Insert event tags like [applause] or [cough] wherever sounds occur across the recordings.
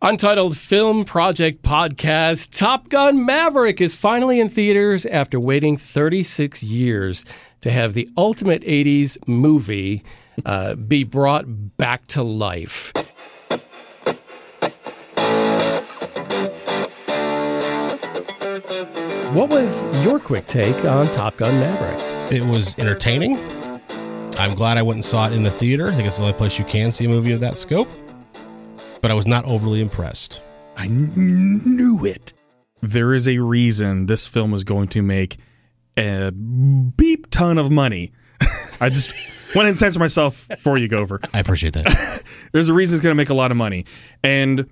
Untitled Film Project Podcast Top Gun Maverick is finally in theaters after waiting 36 years to have the ultimate 80s movie uh, be brought back to life. What was your quick take on Top Gun Maverick? It was entertaining. I'm glad I went and saw it in the theater. I think it's the only place you can see a movie of that scope but I was not overly impressed. I knew it. There is a reason this film is going to make a beep ton of money. [laughs] I just went and censored myself before you go over. [laughs] I appreciate that. [laughs] There's a reason it's going to make a lot of money. And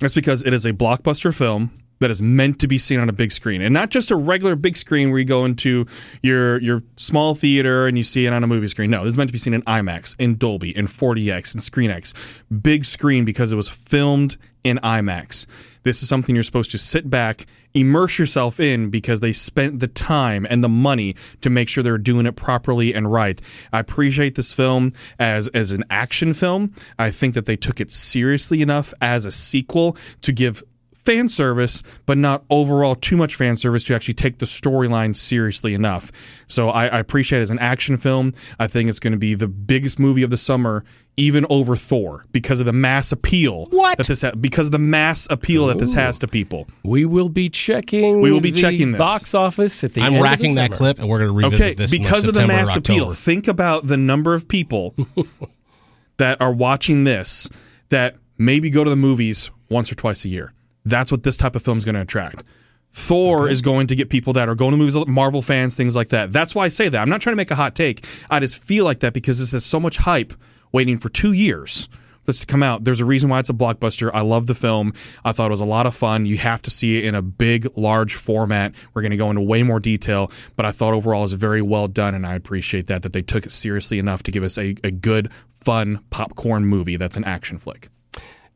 that's because it is a blockbuster film that is meant to be seen on a big screen and not just a regular big screen where you go into your your small theater and you see it on a movie screen. No, this is meant to be seen in IMAX, in Dolby, in 4DX, in ScreenX. Big screen because it was filmed in IMAX. This is something you're supposed to sit back, immerse yourself in because they spent the time and the money to make sure they're doing it properly and right. I appreciate this film as as an action film. I think that they took it seriously enough as a sequel to give fan service, but not overall too much fan service to actually take the storyline seriously enough. So I, I appreciate it as an action film. I think it's going to be the biggest movie of the summer, even over Thor, because of the mass appeal. What? That this ha- because of the mass appeal Ooh. that this has to people. We will be checking. We will be checking this box office at the. End I'm racking that clip, and we're going to revisit okay, this because of the mass appeal. Think about the number of people [laughs] that are watching this that maybe go to the movies once or twice a year. That's what this type of film is going to attract. Thor okay. is going to get people that are going to movies, Marvel fans, things like that. That's why I say that. I'm not trying to make a hot take. I just feel like that because this is so much hype waiting for two years for this to come out. There's a reason why it's a blockbuster. I love the film. I thought it was a lot of fun. You have to see it in a big, large format. We're going to go into way more detail, but I thought overall it was very well done, and I appreciate that, that they took it seriously enough to give us a, a good, fun popcorn movie that's an action flick.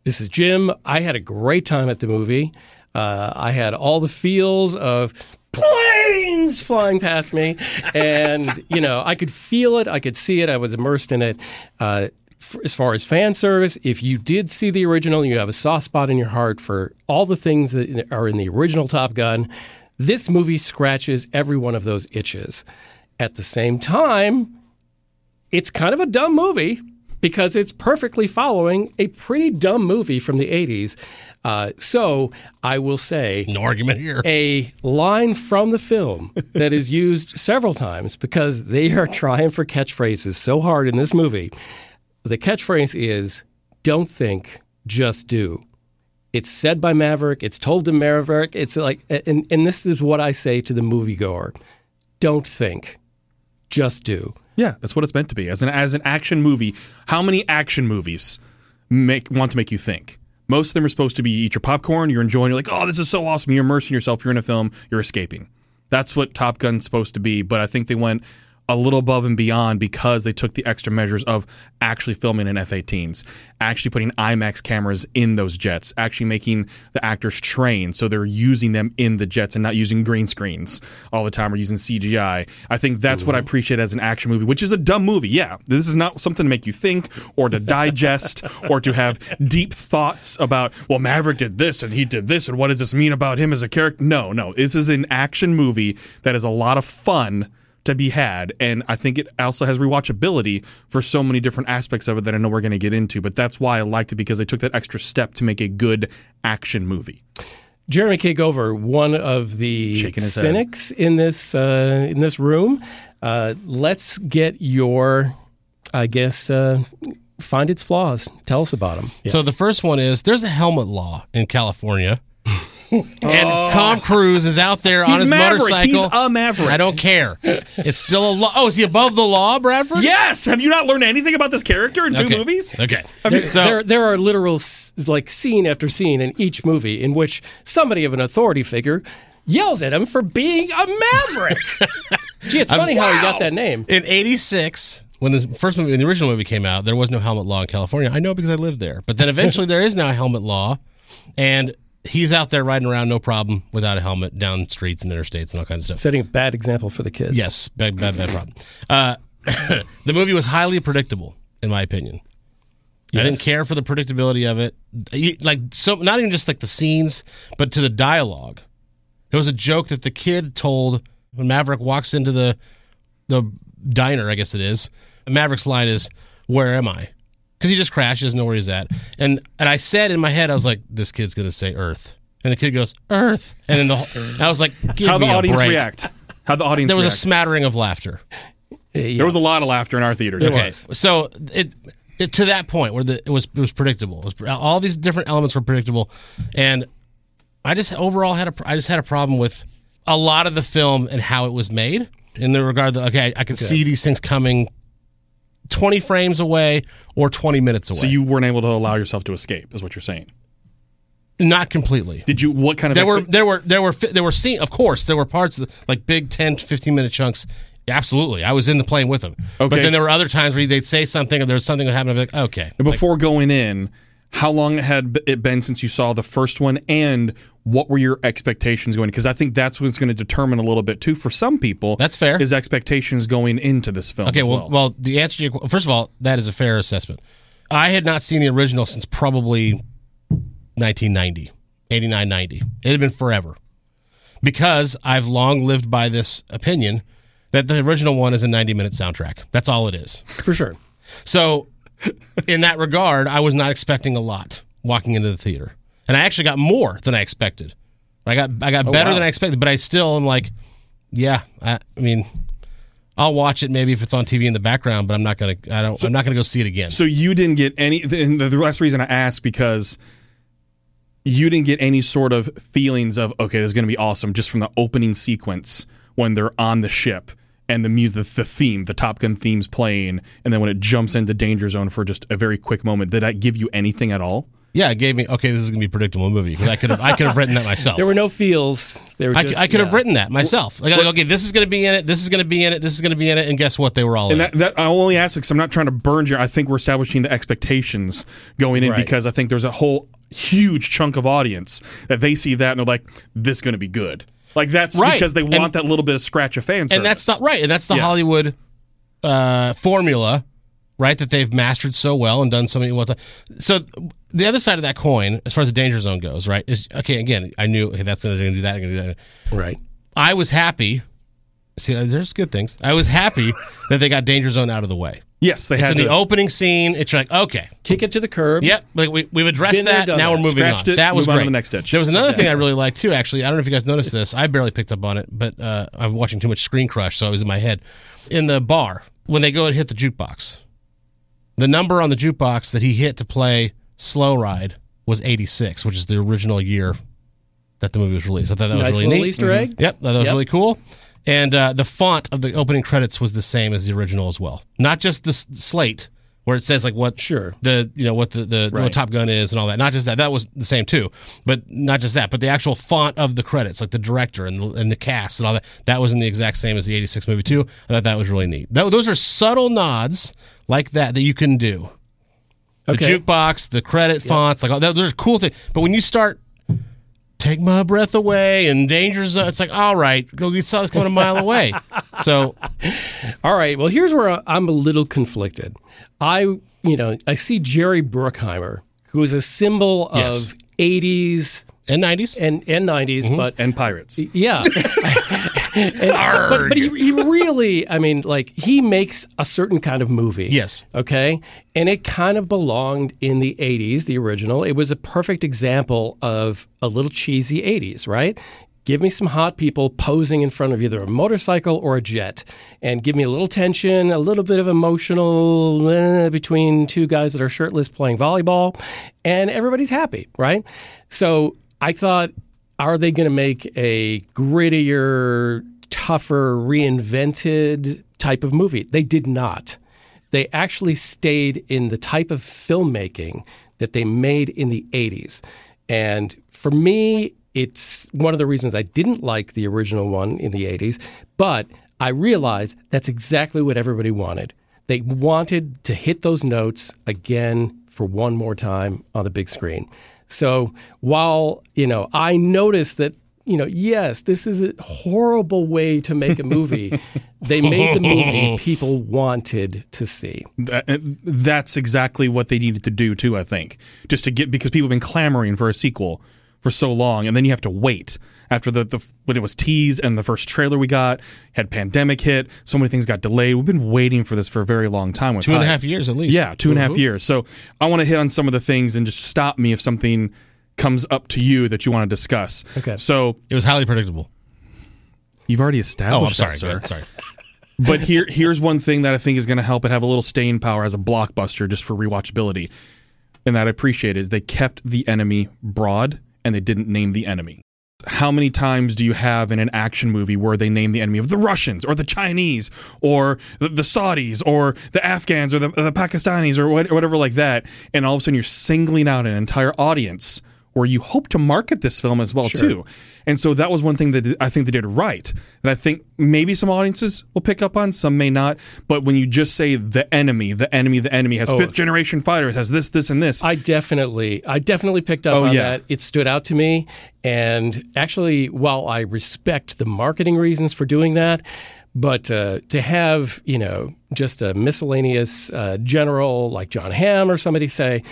This is Jim. I had a great time at the movie. Uh, I had all the feels of planes flying past me, and you know I could feel it, I could see it, I was immersed in it. Uh, as far as fan service, if you did see the original, you have a soft spot in your heart for all the things that are in the original Top Gun. This movie scratches every one of those itches. At the same time, it's kind of a dumb movie because it's perfectly following a pretty dumb movie from the 80s. Uh, so I will say, no argument here. A line from the film that is used several times because they are trying for catchphrases so hard in this movie. The catchphrase is "Don't think, just do." It's said by Maverick. It's told to Maverick. It's like, and, and this is what I say to the moviegoer: Don't think, just do. Yeah, that's what it's meant to be. As an as an action movie, how many action movies make want to make you think? Most of them are supposed to be eat your popcorn, you're enjoying, you're like, oh, this is so awesome. You're immersing yourself, you're in a film, you're escaping. That's what Top Gun's supposed to be. But I think they went a little above and beyond because they took the extra measures of actually filming in F-18s, actually putting IMAX cameras in those jets, actually making the actors train so they're using them in the jets and not using green screens all the time or using CGI. I think that's mm-hmm. what I mm-hmm. appreciate as an action movie, which is a dumb movie. Yeah, this is not something to make you think or to digest [laughs] or to have deep thoughts about, well, Maverick did this and he did this and what does this mean about him as a character? No, no. This is an action movie that is a lot of fun to be had. And I think it also has rewatchability for so many different aspects of it that I know we're going to get into. But that's why I liked it because they took that extra step to make a good action movie. Jeremy K. Gover, one of the cynics head. in this uh, in this room. Uh, let's get your, I guess, uh, find its flaws. Tell us about them. Yeah. So the first one is there's a helmet law in California and oh. Tom Cruise is out there He's on his Maverick. motorcycle. He's a Maverick. I don't care. It's still a law. Oh, is he above the law, Bradford? Yes. Have you not learned anything about this character in two okay. movies? Okay. There, so there, there are literal like scene after scene in each movie in which somebody of an authority figure yells at him for being a maverick. [laughs] Gee, it's funny wow. how he got that name. In '86, when the first movie, when the original movie came out, there was no helmet law in California. I know because I lived there. But then eventually [laughs] there is now a helmet law, and he's out there riding around no problem without a helmet down streets and interstates and all kinds of stuff. Setting a bad example for the kids. Yes, bad, bad, bad problem. Uh, [coughs] the movie was highly predictable, in my opinion. I didn't care for the predictability of it. Like so, not even just like the scenes, but to the dialogue. There was a joke that the kid told when Maverick walks into the the diner, I guess it is. Maverick's line is, "Where am I?" Because he just crashed, he doesn't know where he's at. And and I said in my head, I was like, "This kid's gonna say Earth," and the kid goes, "Earth," and then the whole, I was like, Give How the a audience break. react? How the audience There was a smattering of laughter. Yeah. there was a lot of laughter in our theater. Okay, so it, it to that point where the, it was it was predictable. It was, all these different elements were predictable, and I just overall had a I just had a problem with a lot of the film and how it was made in the regard that okay, I, I could see these things coming twenty frames away or twenty minutes away. So you weren't able to allow yourself to escape, is what you're saying. not completely. Did you? What kind of? There were there were there were there were scene of course there were parts of the, like big 10 15 minute chunks absolutely I was in the plane with them Okay. but then there were other times where they'd say something or there was something that happened I'd be like okay before going in. How long had it been since you saw the first one, and what were your expectations going? Because I think that's what's going to determine a little bit too. For some people, That's fair. Is expectations going into this film? Okay, as well, well, well, the answer to your first of all, that is a fair assessment. I had not seen the original since probably 1990, 89, 90. It had been forever because I've long lived by this opinion that the original one is a 90 minute soundtrack. That's all it is. for sure. So, in that regard, I was not expecting a lot walking into the theater, and I actually got more than I expected. I got I got oh, better wow. than I expected, but I still am like, yeah. I, I mean, I'll watch it maybe if it's on TV in the background, but I'm not gonna. I don't. I'm not gonna go see it again. So you didn't get any. And the, the last reason I asked because you didn't get any sort of feelings of okay, this is going to be awesome just from the opening sequence when they're on the ship and the music, the, the theme, the Top Gun theme's playing, and then when it jumps into Danger Zone for just a very quick moment. Did that give you anything at all? Yeah, it gave me okay. This is gonna be a predictable movie because I could have. I could have written that myself. There were no feels. They were I, just, I could have written that myself. Like, like, okay, this is going to be in it. This is going to be in it. This is going to be in it. And guess what? They were all. And it. that, that I only ask because I'm not trying to burn you. I think we're establishing the expectations going in Right. because I think there's a whole huge chunk of audience that they see that and they're like, "This is going to be good." Like that's Right. because they And- want that little bit of scratch of fan service. and that's not right. And that's the Yeah. Hollywood uh, formula, right? That they've mastered so well and done so many well. So the other side of that coin, as far as the danger zone goes, right? Is okay. Again, I knew okay, that's going to do that. Going to do that. Right. I was happy. See, there's good things. I was happy [laughs] that they got danger zone out of the way. Yes, they It's had in to. the opening scene. It's like okay, Kick it to the curb. Yep, like we, we've addressed there, that. Now that. we're moving Scratched on. it, that was move on great. the next ditch. There was another thing I really liked too. Actually, I don't know if you guys noticed this. I barely picked up on it, but uh, I'm watching too much Screen Crush, so it was in my head. In the bar, when they go and hit the jukebox, the number on the jukebox that he hit to play "Slow Ride" was 86, which is the original year that the movie was released. I thought that was Nice really little neat. Easter egg. Yep, that was Yep. really cool. And uh, the font of the opening credits was the same as the original as well. Not just the s- slate where it says like what Sure. the you know what the, the what Top Gun is and all that. Not just that. That was the same too. But not just that. But the actual font of the credits, like the director and the, and the cast and all that, that was in the exact same as the '86 movie too. I thought that was really neat. Tho- those are subtle nods like that that you can do. The Okay. jukebox, the credit fonts, like all, those are cool things. But when you start. Take my breath away and danger zone. It's like, all right, go. get saw this coming a mile away. [laughs] So All right. Well, here's where I'm a little conflicted. I, you know, I see Jerry Bruckheimer, who is a symbol Yes. of 80s and nineties. and, and 90s, mm-hmm. but and pirates. yeah. [laughs] [laughs] And- but but he, he really, I mean, like, he makes a certain kind of movie. Yes. Okay. And it kind of belonged in the 80s, the original. It was a perfect example of a little cheesy 80s, right? Give me some hot people posing in front of either a motorcycle or a jet, and give me a little tension, a little bit of emotional eh, between two guys that are shirtless playing volleyball, and everybody's happy, right? So I thought, are they going to make a grittier, tougher, reinvented type of movie? They did not they actually stayed in the type of filmmaking that they made in the 80s. And for me, it's one of the reasons I didn't like the original one in the 80s, but I realized that's exactly what everybody wanted. They wanted to hit those notes again for one more time on the big screen. So while, you know, I noticed that you know, yes, this is a horrible way to make a movie. [laughs] they made the movie people wanted to see. That, that's exactly what they needed to do too. I think just to get because people have been clamoring for a sequel for so long, and then you have to wait after the, the when it was teased and the first trailer we got had pandemic hit. So many things got delayed. We've been waiting for this for a very long time. with Two and a half years at least. Yeah, two and a half years. So I want to hit on some of the things and just stop me if something comes up to you that you want to discuss. Okay. So It was highly predictable. you've already Oh, established I'm that, sorry. sir. Good. Sorry. [laughs] but here here's one thing that I think is going to help it have a little staying power as a blockbuster just for rewatchability. And that I appreciate is they kept the enemy broad and they didn't name the enemy. How many times do you have in an action movie where they name the enemy of the Russians or the Chinese or the, the Saudis or the Afghans or the, the Pakistanis or what, whatever like that, and all of a sudden you're singling out an entire audience where you hope to market this film as well too. And so that was one thing that I think they did right. And I think maybe some audiences will pick up on, some may not. But when you just say the enemy, the enemy, the enemy has fifth generation fighters, has this, this, and this. I definitely, I definitely picked up Oh, on yeah. that. It stood out to me, and actually, while I respect the marketing reasons for doing that, but uh, to have you know just a miscellaneous uh, general like Jon Hamm or somebody say.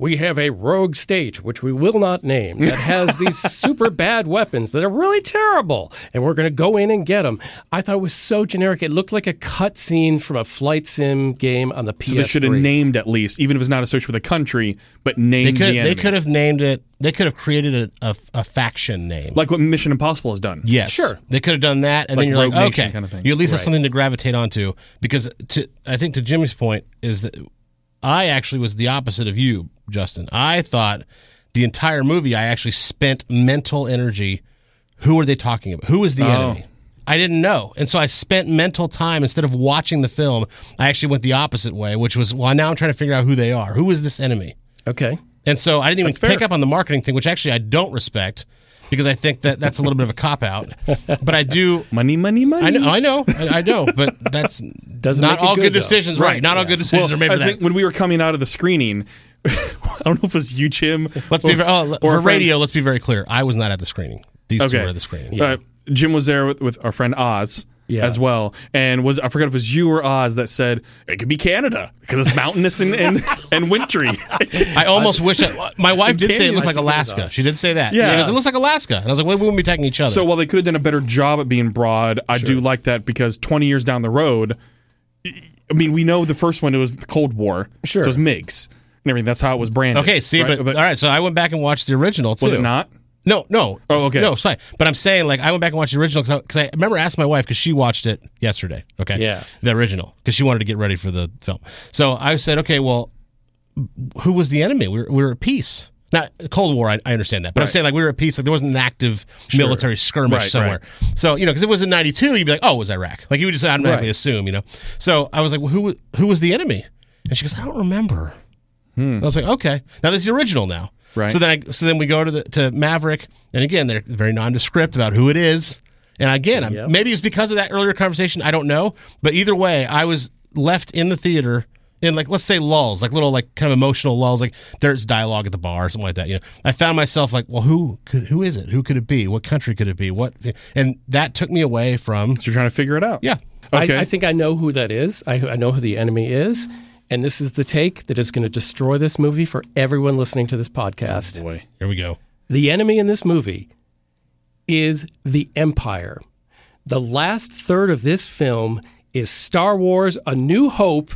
We have a rogue state, which we will not name, that [laughs] has these super bad weapons that are really terrible, and we're going to go in and get them. I thought it was so generic. It looked like a cutscene from a flight sim game on the PS3. so they should have named at least, even if it's not associated with a country, but named They could. the They could have named it. They could have created a, a, a faction name. like what Mission Impossible has done. Yes, Sure. They could have done that, and Like then you're like, Nation okay, kind of thing. you at least have something to gravitate onto. Because to, I think to Jimmy's point is that I actually was the opposite of you, Justin. I thought the entire movie I actually spent mental energy. Who are they talking about? Who is the Oh. enemy? I didn't know, and so I spent mental time instead of watching the film. I actually went the opposite way, which was well. Now I'm trying to figure out who they are. Who is this enemy? Okay. And so I didn't even That's fair. pick up on the marketing thing, which actually I don't respect because I think that that's a little bit of a cop out. [laughs] But I do. Money, money, money. I know, I know, I, I know, but that's Doesn't not all good, good, decisions, right? Not all good decisions Well, are made I for that. think when we were coming out of the screening, [laughs] I don't know if it was you, Jim. let's or- be very, oh, or for friend- radio. Let's be very clear. I was not at the screening. These two were at the screening. Uh, Jim was there with, with our friend Oz Yeah. as well, and was I forgot if it was you or Oz that said it could be Canada because it's mountainous and and, [laughs] and wintry. I almost wish I, my wife did say it looked like Alaska. She did say that. Yeah. She goes, it looks like Alaska, and I was like, well, we wouldn't be attacking each other. so while they could have done a better job at being broad, I do like that because 20 years down the road, I mean, we know the first one it was the Cold War, Sure. so it was MiGs and everything. That's how it was branded. okay, see, right? but, all right. So I went back and watched the original too. was it not? No, no. Oh, okay. No, sorry. But I'm saying, like, I went back and watched the original because I, remember asking my wife because she watched it yesterday. Okay. Yeah. The original because she wanted to get ready for the film. So I said, okay, well, who was the enemy? We were, we were at peace. Not Cold War, I, I understand that, but I'm saying like we were at peace. Like there wasn't an active military skirmish Right, somewhere. So you know, because if it was in '92, you'd be like, oh, it was Iraq? Like you would just automatically Right. assume, you know. So I was like, well, who who was the enemy? And she goes, I don't remember. Hmm. I was like, okay. Now this is the original now. Right. So then I so then we go to the to Maverick, and again they're very nondescript about who it is. And again, I'm, Yep. maybe it's because of that earlier conversation. I don't know, but either way, I was left in the theater in like let's say lulls, like little like kind of emotional lulls, like there's dialogue at the bar or something like that. You know, I found myself like, well, who could who is it? Who could it be? What country could it be? What? And that took me away from So you're trying to figure it out. yeah. Okay. I, I think I know who that is. I, I know who the enemy is. And this is the take that is going to destroy this movie for everyone listening to this podcast. Oh, boy. Here we go. The enemy in this movie is the Empire. The last third of this film is Star Wars A New Hope,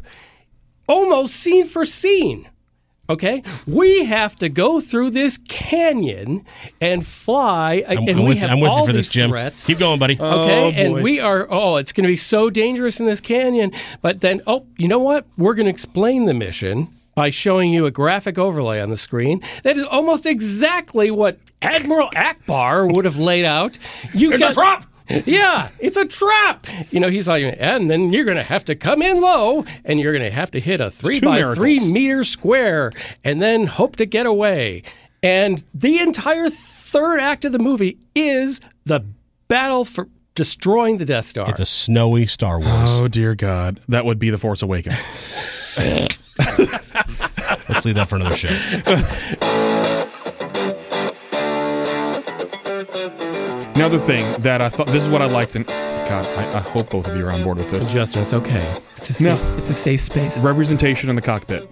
almost scene for scene. Okay? We have to go through this canyon and fly. I'm, and I'm we with, have I'm with you all for this, these Jim. threats. Keep going, buddy. Okay, Oh, and we are. Oh, it's going to be so dangerous in this canyon. But then, oh, you know what? We're going to explain the mission by showing you a graphic overlay on the screen that is almost exactly what Admiral Ackbar would have laid out. You It's a got, trap! Yeah, it's a trap. You know, he's like, and then you're going to have to come in low, and you're going to have to hit a three by miracles. three meter square, and then hope to get away. And the entire third act of the movie is the battle for destroying the Death Star. It's a snowy Star Wars. Oh dear God, that would be the Force Awakens. [laughs] Let's leave that for another show. [laughs] Another thing that I thought this is what I liked, and God, I, I hope both of you are on board with this. Justin, it's okay. It's a safe, No. it's a safe space. Representation in the cockpit.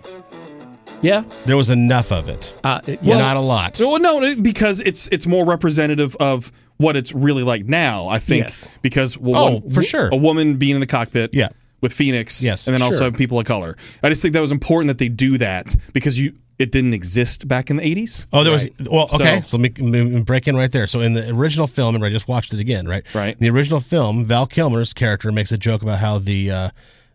Yeah. There was enough of it. Uh, it- Well, yeah. not a lot. Well, no, because it's it's more representative of what it's really like now. I think Yes. because well, Oh, one- for sure. a woman being in the cockpit, Yeah. with Phoenix, Yes, and then also sure. have people of color. I just think that was important that they do that because you it didn't exist back in the eighties. Oh, there was well. Okay, So- so, let, me, let me break in right there. So in the original film, and I just watched it again. Right, Right. In the original film, Val Kilmer's character makes a joke about how the uh,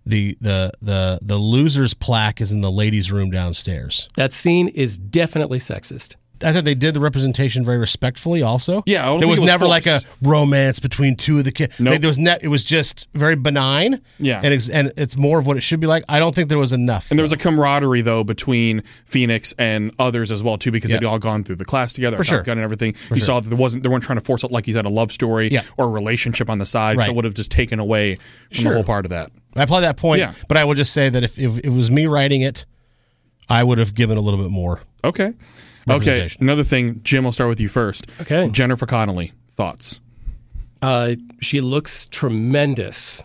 the the the the losers plaque is in the ladies' room downstairs. that scene is definitely sexist. I thought they did the representation very respectfully. Also, Yeah, there was it was never like a romance between two of the kids. Nope. there was ne- It was just very benign. Yeah. and it's, and it's more of what it should be like. I don't think there was enough. And there was a camaraderie though between Phoenix and others as well too, because Yeah. they'd all gone through the class together, For sure. Gun and everything. you saw that there wasn't they weren't trying to force it like you said a love story Yeah. or a relationship on the side, so it would have just taken away from Sure. the whole part of that. I apply that point, Yeah. but I will just say that if, if it was me writing it, I would have given a little bit more. Okay. Okay. Another thing, Jim, I'll start with you first. Okay. Jennifer Connelly, thoughts? Uh, she looks tremendous.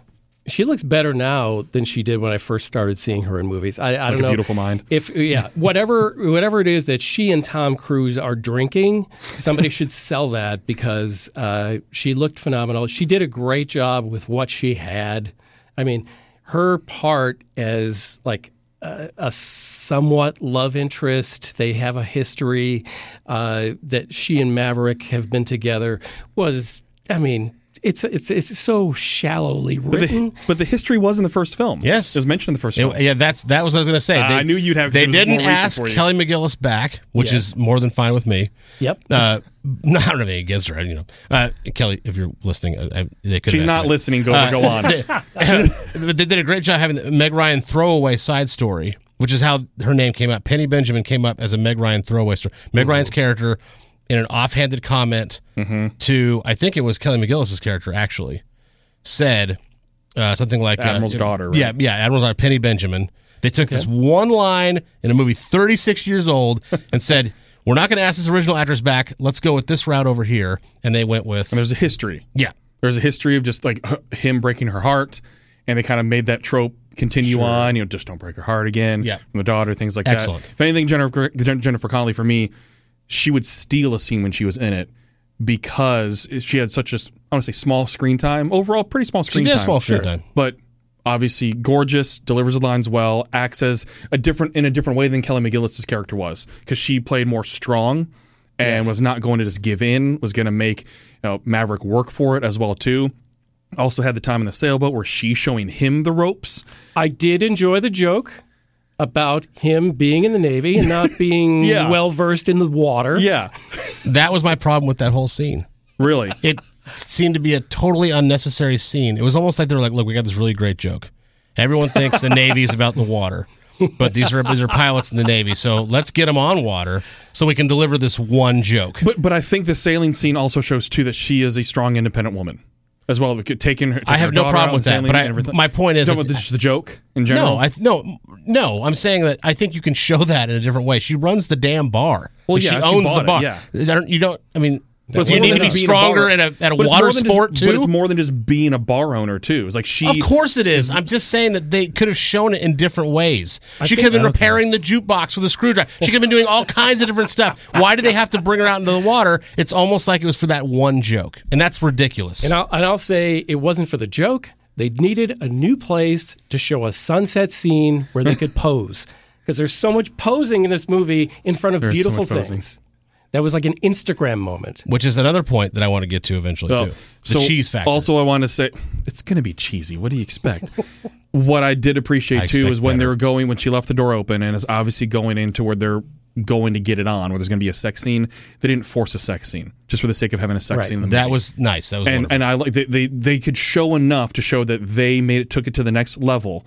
She looks better now than she did when I first started seeing her in movies. I, I Like don't a know beautiful mind. if yeah [laughs] whatever whatever it is that she and Tom Cruise are drinking, somebody should [laughs] sell that because uh, she looked phenomenal. She did a great job with what she had. I mean, her part as like a, somewhat love interest. They have a history uh, that she and Maverick have been together. Was I mean. It's it's it's so shallowly But written. the, but the history was in the first film. Yes. It was mentioned in the first film. It- yeah, that's that was what I was going to say. I knew you'd have- They didn't ask. Kelly McGillis back, which Yes. is more than fine with me. Yep. Uh, I don't have anything against her. You know, uh, Kelly, if you're listening, uh, I, they could. She's not listening. Go, go on. [laughs] they, [laughs] they did a great job having Meg Ryan throwaway side story, which is how her name came up. Penny Benjamin came up as a Meg Ryan throwaway story. Meg Ryan's character, in an offhanded comment to, I think it was Kelly McGillis's character actually, said uh, something like uh, Admiral's daughter, right? Yeah, yeah, Admiral's daughter, Penny Benjamin. They took this one line in a movie 36 years old [laughs] and said, "We're not going to ask this original actress back. Let's go with this route over here." And they went with, And there's a history. yeah, There's a history of just like him breaking her heart, and they kind of made that trope continue on. You know, just don't break her heart again. Yeah. from the daughter, things like Excellent. that. Excellent. If anything, Jennifer Jennifer Connelly for me, she would steal a scene when she was in it because she had such a I want to say small screen time. Overall, pretty small screen did time. have small screen time. but obviously gorgeous, delivers the lines well, acts as a different in a different way than Kelly McGillis's character was because she played more strong and was not going to just give in, was going to make you know, Maverick work for it as well too. Also had the time in the sailboat where she's showing him the ropes. I did enjoy the joke about him being in the Navy and not [laughs] being Yeah. well versed in the water. Yeah, that was my problem with that whole scene. really. it seemed to be a totally unnecessary scene. It was almost like they were like, "Look, we got this really great joke. Everyone thinks the Navy is about the water, but these are these are pilots in the Navy. So let's get them on water so we can deliver this one joke." But but I think the sailing scene also shows too that she is a strong, independent woman as well. We could taking her. I have no problem with that, but I- my point is that- just the joke in general. no, I no no. I'm saying that I think you can show that in a different way. She runs the damn bar. Well, she yeah, she owns bought the it, bar. yeah. Don't- You don't. I mean. But you need to be stronger bar- at a, at a water more than just- sport too. But it's more than just being a bar owner too. It's like she. Of course it is. I'm just saying that they could have shown it in different ways. She could have been repairing the jukebox with a screwdriver. She could have been doing all kinds of different stuff. Why did they have to bring her out into the water? It's almost like it was for that one joke, and that's ridiculous. And I'll, and I'll say it wasn't for the joke. They needed a new place to show a sunset scene where they could pose. Because there's so much posing in this movie in front of There's so beautiful much posing. Things. That was like an Instagram moment. Which is another point that I want to get to eventually Well, too. The cheese factor. Also, I want to say it's going to be cheesy. What do you expect? [laughs] what I did appreciate I too expect is when they were going when she left the door open and is obviously going into where they're going to get it on, where there's going to be a sex scene. They didn't force a sex scene just for the sake of having a sex Right. scene. In the that movie. was nice. That was and wonderful. and I like they, they they could show enough to show that they made it took it to the next level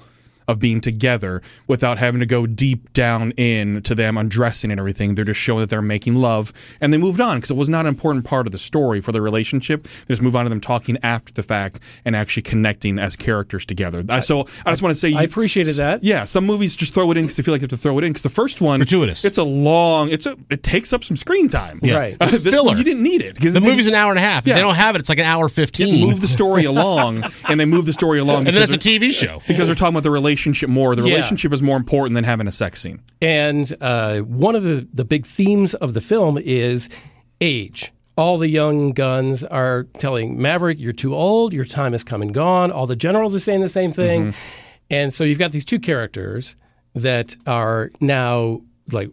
of being together without having to go deep down in to them undressing and everything. They're just showing that they're making love, and they moved on because it was not an important part of the story for the relationship. They just move on to them talking after the fact and actually connecting as characters together. I, so I just want to say I appreciated that. Yeah, some movies just throw it in because they feel like they have to throw it in. Because the first one, Gratuitous. It's a long. It's a. It takes up some screen time. Yeah. Right. Uh, [laughs] this filler. one you didn't need it because The movie's an hour and a half. If Yeah. they don't have it, it's like an hour fifteen. move the story along, [laughs] and they move the story along. and then it's a TV show. because they're talking about the relationship more. The Yeah. relationship is more important than having a sex scene. And uh, one of the, the big themes of the film is age. All the young guns are telling Maverick, you're too old, your time has come and gone. All the generals are saying the same thing. And so you've got these two characters that are now like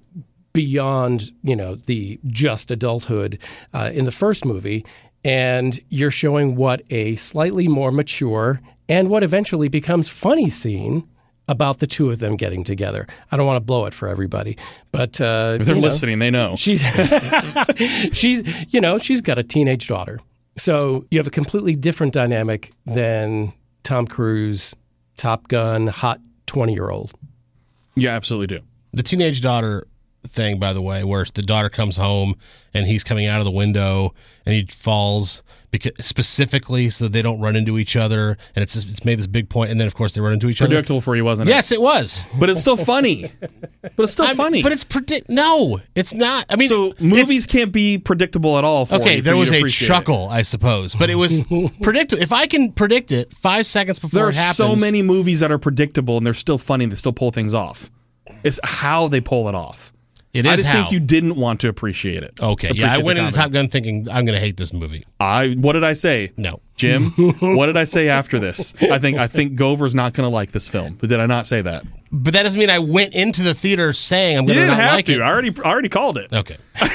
beyond, you know, the just adulthood uh, in the first movie. And you're showing what a slightly more mature and what eventually becomes funny scene about the two of them getting together. I don't want to blow it for everybody, but uh, If they're you know, listening, they know. She's [laughs] she's you know she's got a teenage daughter, so you have a completely different dynamic than Tom Cruise, Top Gun, hot twenty year old. Yeah, absolutely do. the teenage daughter thing, by the way, where the daughter comes home and he's coming out of the window and he falls because specifically so that they don't run into each other, and it's it's made this big point, and then of course they run into each other. Predictable for you, wasn't it? Yes, it was. but it's still funny. But it's still I mean, funny. but it's predict. No, it's not. I mean, so movies can't be predictable at all. For Okay, you, there you was to a appreciate it. chuckle, I suppose, but it was [laughs] predictable. If I can predict it five seconds before There are it happens, so many movies that are predictable and they're still funny. They still pull things off. It's how they pull it off. It is I just how. think you didn't want to appreciate it. Okay, Appreciate yeah, I went into. Top Gun thinking I'm going to hate this movie. I what did I say? No, Jim, [laughs] what did I say after this? I think I think Gover's not going to like this film. But did I not say that? but that doesn't mean I went into the theater saying I'm going to didn't have like to. it. I already I already called it. Okay. [laughs]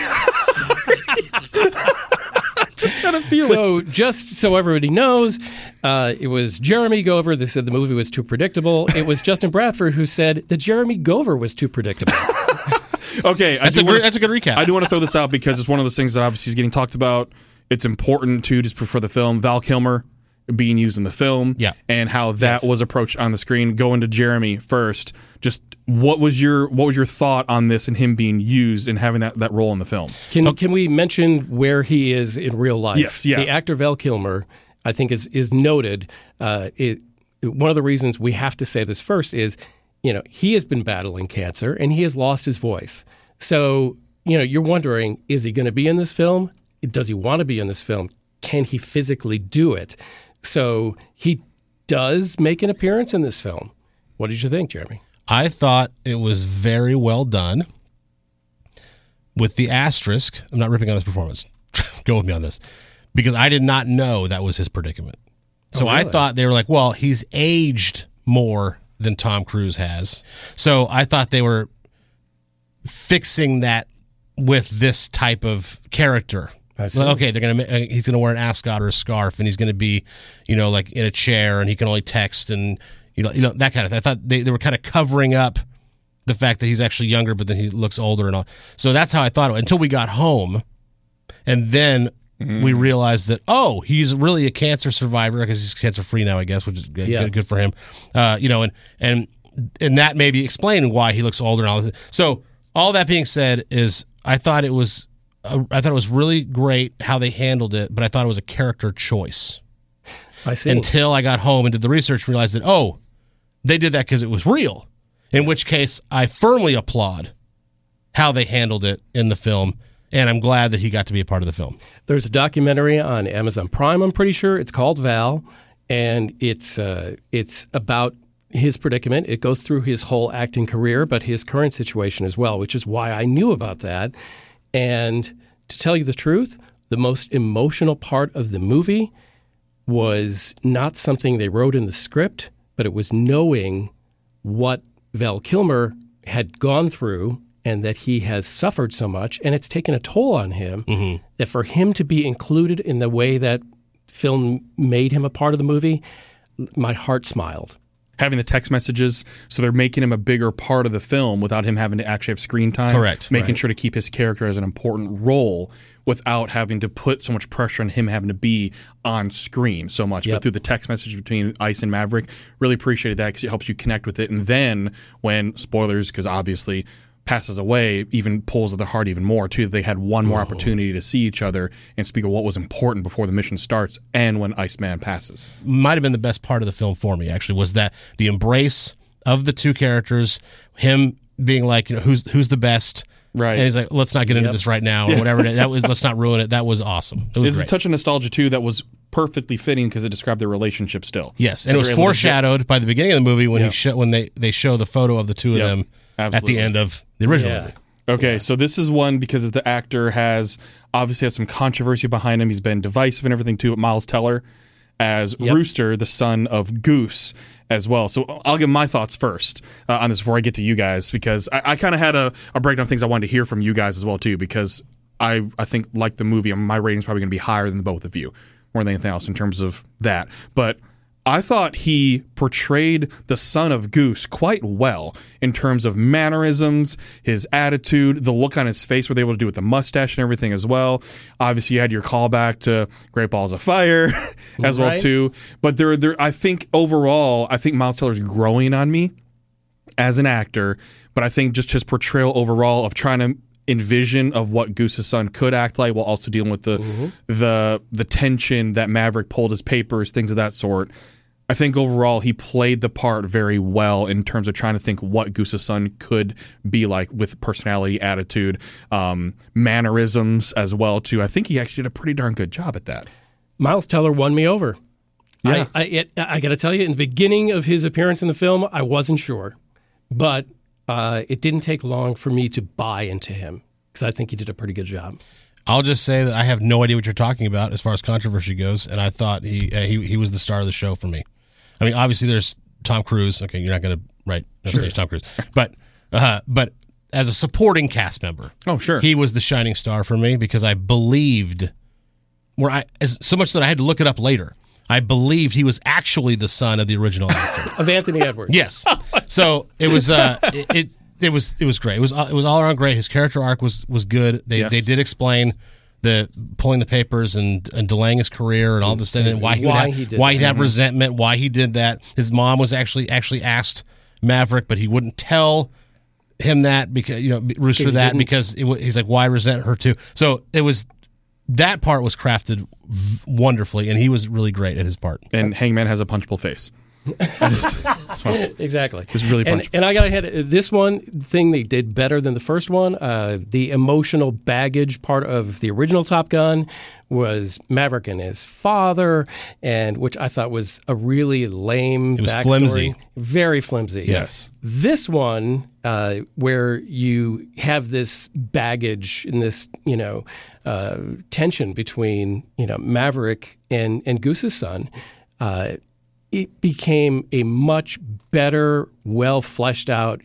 Just kind of feel it. So just so everybody knows, uh, it was Jeremy Gover that said the movie was too predictable. It was Justin Bradford who said that Jeremy Gover was too predictable. [laughs] Okay, I That's do a, wanna- good, that's a good recap. I do want to throw this out because it's one of those things that obviously is getting talked about. It's important too, just for the film. Val Kilmer being used in the film, Yeah. and how that was approached on the screen. Going to Jeremy first, just what was your what was your thought on this and him being used and having that, that role in the film? Can can we mention where he is in real life? Yes, yeah. The actor Val Kilmer, I think, is is noted. Uh, it, one of the reasons we have to say this first is, you know, he has been battling cancer and he has lost his voice. So you know, you're wondering, is he going to be in this film? Does he want to be in this film? Can he physically do it? So he does make an appearance in this film. What did you think, Jeremy? I thought it was very well done. With the asterisk, I'm not ripping on his performance. [laughs] Go with me on this, because I did not know that was his predicament. So oh, I thought they were like, well, he's aged more than Tom Cruise has. So I thought they were fixing that with this type of character. Okay, they're gonna uh, he's gonna wear an ascot or a scarf, and he's gonna be, you know, like in a chair, and he can only text and you know, you know that kind of. thing. I thought they, they were kind of covering up the fact that he's actually younger, but then he looks older and all. So that's how I thought it until we got home, and then we realized that oh, he's really a cancer survivor because he's cancer free now, I guess, which is good, Yeah. good, for him. Uh, you know, and and and that maybe explaining why he looks older and all this. So all that being said, is I thought it was uh, I thought it was really great how they handled it, but I thought it was a character choice I see. until I got home and did the research and realized that oh, they did that because it was real. In which case, I firmly applaud how they handled it in the film, and I'm glad that he got to be a part of the film. There's a documentary on Amazon Prime. I'm pretty sure it's called Val, and it's uh, it's about his predicament. It goes through his whole acting career, but his current situation as well, which is why I knew about that. And to tell you the truth, the most emotional part of the movie was not something they wrote in the script, but it was knowing what Val Kilmer had gone through and that he has suffered so much and it's taken a toll on him that for him to be included in the way that film made him a part of the movie, my heart smiled. having the text messages, so they're making him a bigger part of the film without him having to actually have screen time. Correct. Making sure to keep his character as an important role without having to put so much pressure on him having to be on screen so much. But through the text message between Ice and Maverick, really appreciated that because it helps you connect with it. And then when spoilers, because obviously passes away, even pulls at the heart even more too. They had one more opportunity to see each other and speak of what was important before the mission starts, and when Iceman passes. might have been the best part of the film for me actually was that the embrace of the two characters him being like you know who's who's the best Right. and he's like let's not get into this right now or [laughs] whatever it is. that was let's not ruin it that was awesome it was It's a touch of nostalgia too that was perfectly fitting because it described their relationship still. yes and it was They were able to foreshadowed by the beginning of the movie when he show when they they show the photo of the two of Yep. them at the end of the original Yeah. movie Okay, so this is one because the actor has obviously has some controversy behind him. He's been divisive and everything too. Miles Teller as Rooster, the son of Goose, as well. So I'll give my thoughts first uh, on this before I get to you guys because I, I kind of had a, a breakdown of things I wanted to hear from you guys as well too because I I think like the movie, my rating's probably going to be higher than both of you more than anything else in terms of that, but. I thought he portrayed the son of Goose quite well in terms of mannerisms, his attitude, the look on his face, what they were able to do with the mustache and everything as well. Obviously, you had your callback to Great Balls of Fire [laughs] as well too. But there, there, I think overall, I think Miles Teller's growing on me as an actor, but I think just his portrayal overall of trying to envision of what Goose's son could act like while also dealing with the mm-hmm. the the tension that Maverick pulled his papers, things of that sort. I think overall he played the part very well in terms of trying to think what Goose's son could be like with personality, attitude, um, mannerisms as well too. I think he actually did a pretty darn good job at that. Miles Teller won me over. Yeah. I, I, it, I got to tell you, in the beginning of his appearance in the film, I wasn't sure, but uh, it didn't take long for me to buy into him because I think he did a pretty good job. I'll just say that I have no idea what you're talking about as far as controversy goes, and I thought he uh, he he was the star of the show for me. I mean, obviously there's Tom Cruise. Okay, you're not going to right no, say Tom Cruise, but uh, but as a supporting cast member, Oh sure. he was the shining star for me because I believed where I as so much that I had to look it up later. I believed he was actually the son of the original actor. [laughs] Of Anthony Edwards. Yes. [laughs] So it was uh it, it it was it was great. It was it was all around great. His character arc was was good. They Yes. they did explain the pulling the papers and, and delaying his career and all this stuff and why he would Why have, he did why he'd have mm-hmm. resentment, why he did that. His mom was actually actually asked Maverick, but he wouldn't tell him that because you know Rooster he that didn't- because it, he's like why resent her too. So it was that part was crafted v- wonderfully and he was really great at his part. and Hangman has a punchable face. [laughs] Just exactly. It's really and, and I got ahead. this one thing they did better than the first one. Uh, the emotional baggage part of the original Top Gun was Maverick and his father, and which I thought was a really lame. It was backstory. flimsy. very flimsy. Yes. This one, uh, where you have this baggage and this, you know, uh, tension between, you know, Maverick and and Goose's son, uh, it became a much better, well fleshed out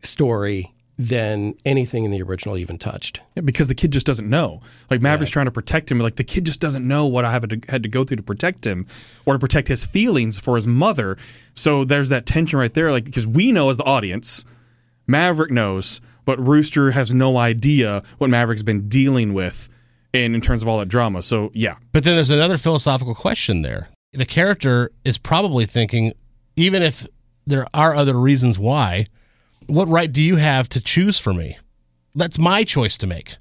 story than anything in the original even touched. Yeah, because the kid just doesn't know. Like Maverick's trying to protect him. Like the kid just doesn't know what I have to, had to go through to protect him, or to protect his feelings for his mother. So there's that tension right there. Like because we know as the audience, Maverick knows, but Rooster has no idea what Maverick's been dealing with, in in terms of all that drama. So yeah, But then there's another philosophical question there. The character is probably thinking, even if there are other reasons why, what right do you have to choose for me? That's my choice to make.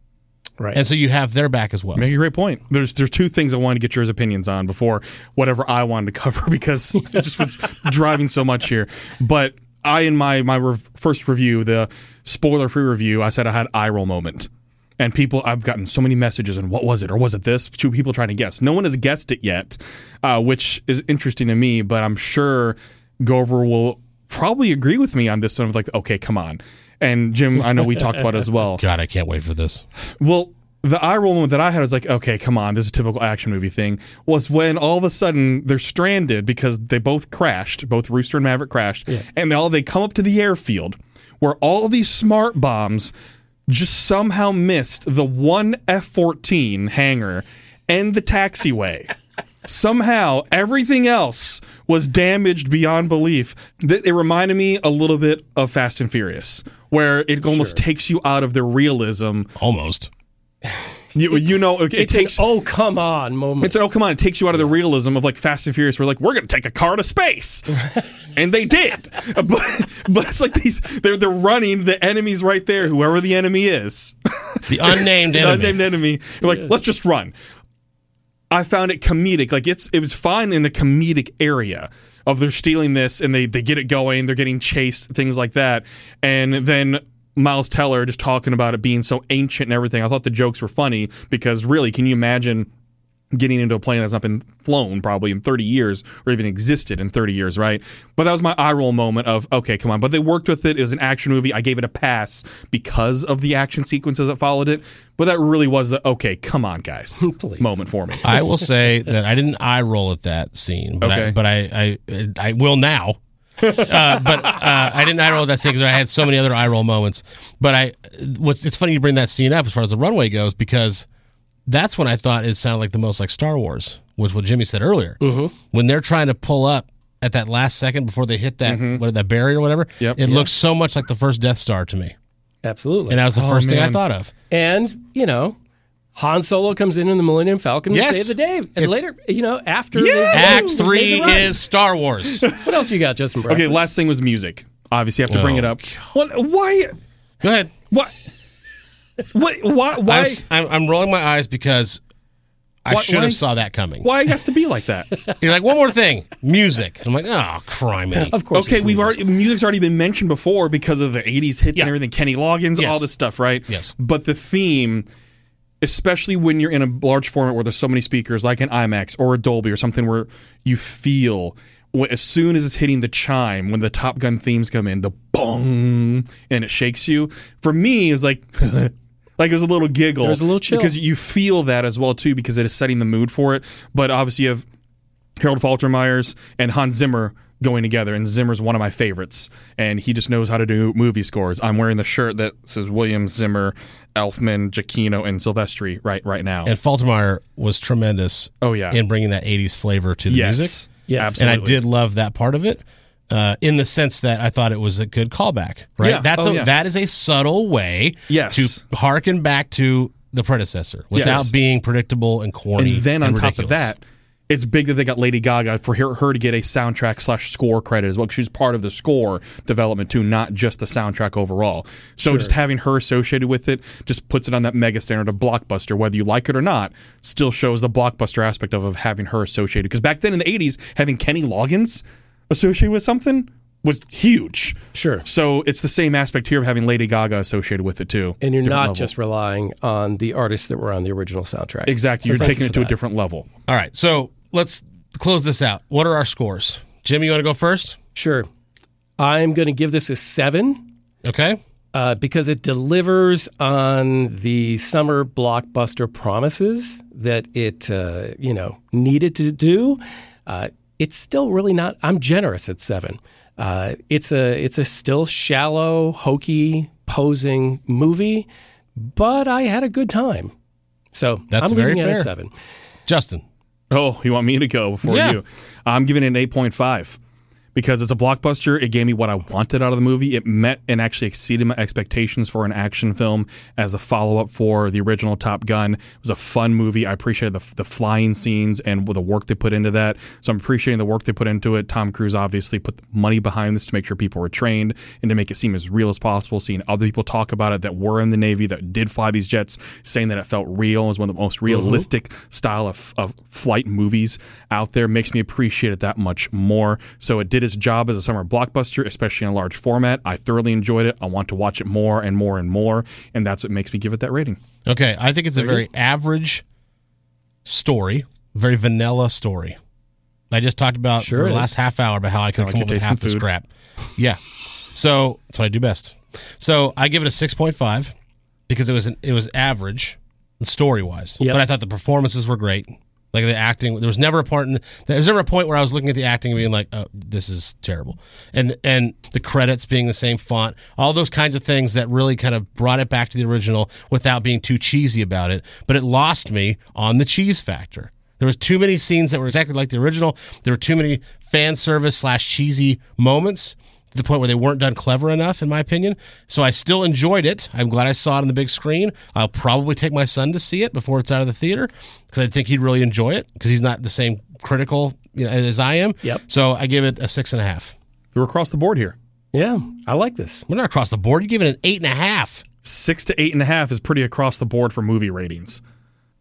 Right. And so you have their back as well. make a great point. There's there's two things I wanted to get your opinions on before whatever I wanted to [laughs] cover because it just was [laughs] driving so much here. But I in my my rev- first review, the spoiler free review, I said I had eye roll moment. And people, I've gotten so many messages, and what was it, or was it this? Two people trying to guess. No one has guessed it yet, uh, which is interesting to me. But I'm sure Gover will probably agree with me on this one. Of like, okay, come on. And Jim, I know we talked about it as well. [laughs] God, I can't wait for this. Well, the eye roll moment that I had was like, okay, come on, this is a typical action movie thing. Was when all of a sudden they're stranded because they both crashed, both Rooster and Maverick crashed, yes. and they all they come up to the airfield where all these smart bombs just somehow missed the one F fourteen hangar and the taxiway. somehow everything else was damaged beyond belief. It reminded me a little bit of Fast and Furious, where it almost takes you out of the realism. Almost. You, you know, it, it takes. oh come on moment. It's an, oh come on! It takes you out of the realism of like Fast and Furious. We're like, we're going to take a car to space, [laughs] and they did. [laughs] But, but it's like these they're they're running the enemy's right there, whoever the enemy is, [laughs] The unnamed the enemy. unnamed enemy. You're like, let's just run. I found it comedic. Like it's it was fine in the comedic area of they're stealing this and they they get it going. They're getting chased, things like that, and then. Miles Teller just talking about it being so ancient and everything. I thought the jokes were funny because really, can you imagine getting into a plane that's not been flown probably in 30 years or even existed in 30 years, right? But that was my eye roll moment of, okay, come on. But they worked with it. It was an action movie. I gave it a pass because of the action sequences that followed it. But that really was the, okay, come on, guys, [laughs] moment for me. I will say that I didn't eye roll at that scene, but I, but I, I I will now. Uh, but uh, I didn't eye roll that scene because I had so many other eye roll moments. But I, what's it's funny you bring that scene up as far as the runway goes because that's when I thought it sounded like the most like Star Wars, was what Jimmy said earlier. Mm-hmm. When they're trying to pull up at that last second before they hit that what, that barrier or whatever, Yep. it looks so much like the first Death Star to me, Absolutely. and that was the Oh, first thing I thought of. And, you know, Han Solo comes in in the Millennium Falcon to Yes. save the day. And It's- later, you know, after Yeah. they- Act they three made the run. is Star Wars. [laughs] What else you got, Justin Brown? Okay, last thing was music. Obviously, I have to bring Oh, it up. What, why? Go ahead. What? What? Why? I'm, Why? s- I'm, I'm rolling my eyes because I should have saw that coming. Why it has to be like that? [laughs] You're like, one more thing, music. I'm like, oh, criminy. Of course. Okay, we've music. already music's already been mentioned before because of the '80s hits Yeah. and everything. Kenny Loggins, Yes. all this stuff, right? Yes. But the theme, especially when you're in a large format where there's so many speakers, like an IMAX or a Dolby or something, where you feel as soon as it's hitting the chime when the Top Gun themes come in, the bong, and it shakes you. For me, it's like. [laughs] Like it was a little giggle. There's a little chill. because you feel that as well too, because it is setting the mood for it. But obviously, you have Harold Faltermeyer's and Hans Zimmer going together, and Zimmer's one of my favorites, and he just knows how to do movie scores. I'm wearing the shirt that says William Zimmer, Elfman, Giacchino, and Silvestri right right now. And Faltermeyer was tremendous oh yeah, in bringing that 80s flavor to the yes, music. Yes. absolutely. And I did love that part of it. Uh, in the sense that I thought it was a good callback, right? Yeah. That's Oh, a, yeah. that is a subtle way Yes. to harken back to the predecessor without Yes. being predictable and corny. And then on top of that, it's big that they got Lady Gaga for her, her to get a soundtrack slash score credit as well. She's part of the score development too, not just the soundtrack overall. So just having her associated with it just puts it on that mega standard of blockbuster, whether you like it or not. Still shows the blockbuster aspect of, of having her associated. Because back then in the '80s, having Kenny Loggins associated with something was huge. Sure. So it's the same aspect here of having Lady Gaga associated with it too. And you're not level. just relying on the artists that were on the original soundtrack. exactly. So you're taking you it for to a different level. All right, so let's close this out. What are our scores? Jimmy, you want to go first? Sure. I'm going to give this a seven. Okay. uh, because it delivers on the summer blockbuster promises that it uh, you know needed to do. Uh, it's still really not. I'm generous at seven. Uh, it's a it's a still shallow, hokey, posing movie, but I had a good time. So That's I'm very giving it a fair. seven. Justin. Oh, you want me to go before Yeah. you? I'm giving it an 8.5 because it's a blockbuster. It gave me what I wanted out of the movie. It met and actually exceeded my expectations for an action film as a follow up for the original Top Gun. It was a fun movie. I appreciated the, the flying scenes and the work they put into that. So I'm appreciating the work they put into it. Tom Cruise obviously put money behind this to make sure people were trained and to make it seem as real as possible. Seeing other people talk about it that were in the Navy that did fly these jets, saying that it felt real was one of the most mm-hmm. realistic style of, of flight movies out there makes me appreciate it that much more. So it did its job as a summer blockbuster, especially in a large format. I thoroughly enjoyed it. I want to watch it more and more and more, and that's what makes me give it that rating. Okay, I think it's a very average story, very vanilla story. I just talked about Sure for the last half hour about how I could like come your up with half the scrap. Yeah, so that's what I do best. So I give it a six point five because it was an, it was average story wise, Yep. but I thought the performances were great. Like the acting, there was never a part. In, there was never a point where I was looking at the acting and being like, "Oh, this is terrible," and and the credits being the same font, all those kinds of things that really kind of brought it back to the original without being too cheesy about it. But it lost me on the cheese factor. There was too many scenes that were exactly like the original. There were too many fan service slash cheesy moments to the point where they weren't done clever enough, in my opinion. So I still enjoyed it. I'm glad I saw it on the big screen. I'll probably take my son to see it before it's out of the theater because I think he'd really enjoy it because he's not the same critical you know, as I am. Yep. So I give it a six and a half. We're across the board here. Yeah, I like this. We're not across the board. You give it an eight and a half. Six to eight and a half is pretty across the board for movie ratings.